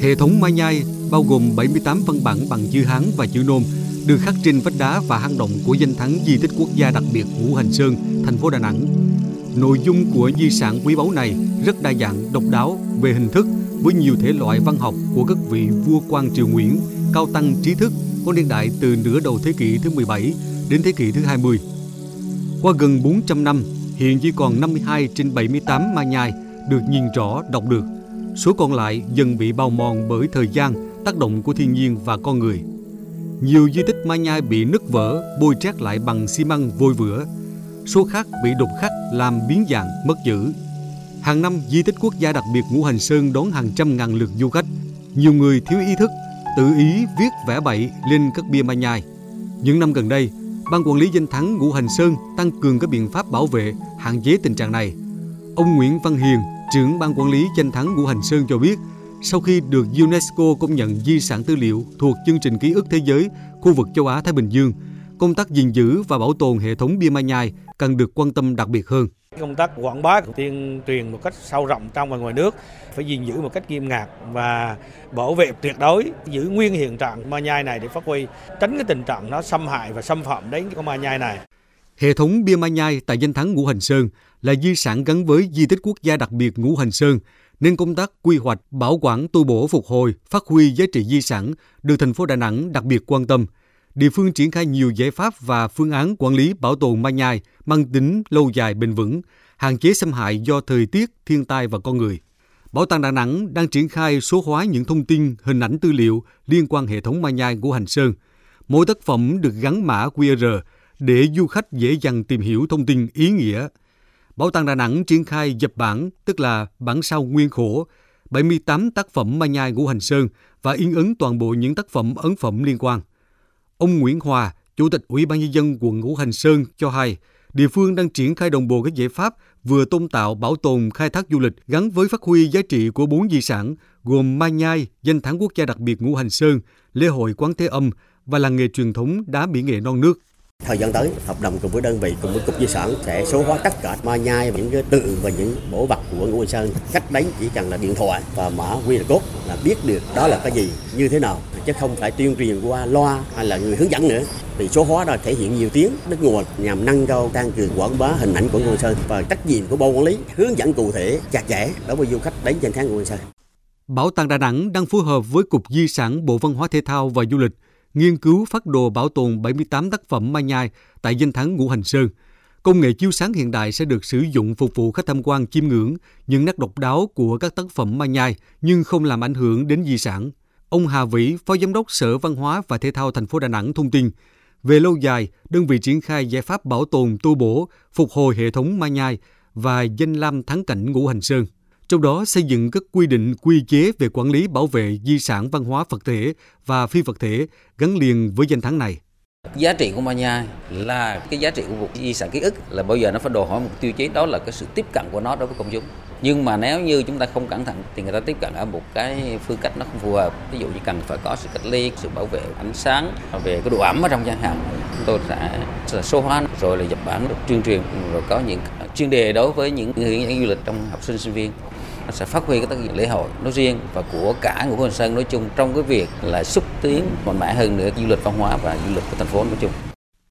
Hệ thống Mai Nhai bao gồm 78 văn bản bằng chữ Hán và chữ Nôm được khắc trên vách đá và hang động của danh thắng di tích quốc gia đặc biệt Ngũ Hành Sơn, thành phố Đà Nẵng. Nội dung của di sản quý báu này rất đa dạng, độc đáo về hình thức với nhiều thể loại văn học của các vị vua quan triều Nguyễn, cao tăng trí thức có niên đại từ nửa đầu thế kỷ thứ 17 đến thế kỷ thứ 20. Qua gần 400 năm, hiện chỉ còn 52 trên 78 ma nhai được nhìn rõ đọc được. Số còn lại dần bị bào mòn bởi thời gian, tác động của thiên nhiên và con người. Nhiều di tích ma nhai bị nứt vỡ, bôi trét lại bằng xi măng vôi vữa. Số khác bị đục khắc làm biến dạng, mất chữ. Hàng năm, di tích quốc gia đặc biệt Ngũ Hành Sơn đón hàng trăm ngàn lượt du khách. Nhiều người thiếu ý thức, tự ý viết vẽ bậy lên các bia ma nhai. Những năm gần đây, Ban quản lý danh thắng Ngũ Hành Sơn tăng cường các biện pháp bảo vệ, hạn chế tình trạng này. Ông Nguyễn Văn Hiền, trưởng ban quản lý danh thắng Ngũ Hành Sơn cho biết, sau khi được UNESCO công nhận di sản tư liệu thuộc chương trình ký ức thế giới khu vực châu Á Thái Bình Dương, công tác gìn giữ và bảo tồn hệ thống bia mai nhai cần được quan tâm đặc biệt hơn. Công tác quảng bá, tuyên truyền một cách sâu rộng trong và ngoài nước phải gìn giữ một cách nghiêm ngặt và bảo vệ tuyệt đối giữ nguyên hiện trạng ma nhai này để phát huy tránh cái tình trạng nó xâm hại và xâm phạm đến cái ma nhai này. Hệ thống bia mai nhai tại danh thắng Ngũ Hành Sơn là di sản gắn với di tích quốc gia đặc biệt Ngũ Hành Sơn, nên công tác quy hoạch, bảo quản, tu bổ, phục hồi, phát huy giá trị di sản được thành phố Đà Nẵng đặc biệt quan tâm. Địa phương triển khai nhiều giải pháp và phương án quản lý bảo tồn mai nhai mang tính lâu dài bền vững, hạn chế xâm hại do thời tiết, thiên tai và con người. Bảo tàng Đà Nẵng đang triển khai số hóa những thông tin, hình ảnh tư liệu liên quan hệ thống mai nhai của Hành Sơn. Mỗi tác phẩm được gắn mã QR để du khách dễ dàng tìm hiểu thông tin ý nghĩa. Bảo tàng Đà Nẵng triển khai dập bản, tức là bản sao nguyên khổ, 78 tác phẩm ma nhai ngũ hành sơn và in ấn toàn bộ những tác phẩm ấn phẩm liên quan. Ông Nguyễn Hòa, Chủ tịch Ủy ban Nhân dân quận Ngũ Hành Sơn cho hay, địa phương đang triển khai đồng bộ các giải pháp vừa tôn tạo, bảo tồn, khai thác du lịch gắn với phát huy giá trị của bốn di sản gồm Mai Nhai, danh thắng quốc gia đặc biệt Ngũ Hành Sơn, lễ hội Quán Thế Âm và làng nghề truyền thống đá mỹ nghệ non nước. Thời gian tới, hợp đồng cùng với đơn vị cùng với cục di sản sẽ số hóa tất cả ma nhai những cái tượng và những bổ vật của Ngũ Hành Sơn. Khách đánh chỉ cần là điện thoại và mã QR code là biết được đó là cái gì, như thế nào chứ không phải tuyên truyền qua loa hay là người hướng dẫn nữa. Vì số hóa đó thể hiện nhiều tiếng nước nguồn nhằm nâng cao tăng cường quảng bá hình ảnh của Ngũ Hành Sơn và trách nhiệm của ban quản lý hướng dẫn cụ thể chặt chẽ đối với du khách đến danh thắng Ngũ Hành Sơn. Bảo tàng Đà Nẵng đang phối hợp với Cục Di sản Bộ Văn hóa Thể thao và Du lịch nghiên cứu phát đồ bảo tồn 78 tác phẩm mai nhai tại danh thắng Ngũ Hành Sơn. Công nghệ chiếu sáng hiện đại sẽ được sử dụng phục vụ khách tham quan chiêm ngưỡng những nét độc đáo của các tác phẩm mai nhai nhưng không làm ảnh hưởng đến di sản. Ông Hà Vĩ, Phó Giám đốc Sở Văn hóa và Thể thao thành phố Đà Nẵng thông tin, về lâu dài, đơn vị triển khai giải pháp bảo tồn, tu bổ, phục hồi hệ thống mai nhai và danh lam thắng cảnh Ngũ Hành Sơn trong đó xây dựng các quy định quy chế về quản lý bảo vệ di sản văn hóa vật thể và phi vật thể gắn liền với danh thắng này. Giá trị của Maya là cái giá trị của một di sản ký ức là bao giờ nó phải đòi hỏi một tiêu chí đó là cái sự tiếp cận của nó đối với công chúng. Nhưng mà nếu như chúng ta không cẩn thận thì người ta tiếp cận ở một cái phương cách nó không phù hợp. Ví dụ như cần phải có sự cách ly, sự bảo vệ ánh sáng, về cái độ ẩm ở trong gian hàng. Chúng tôi sẽ số hóa rồi là dập bản, tuyên truyền rồi có những chuyên đề đối với những người du lịch trong học sinh sinh viên nó sẽ phát huy cái tác dụng lễ hội nói riêng và của cả ngũ hành sơn nói chung trong cái việc là xúc tiến mạnh mẽ hơn nữa du lịch văn hóa và du lịch của thành phố nói chung.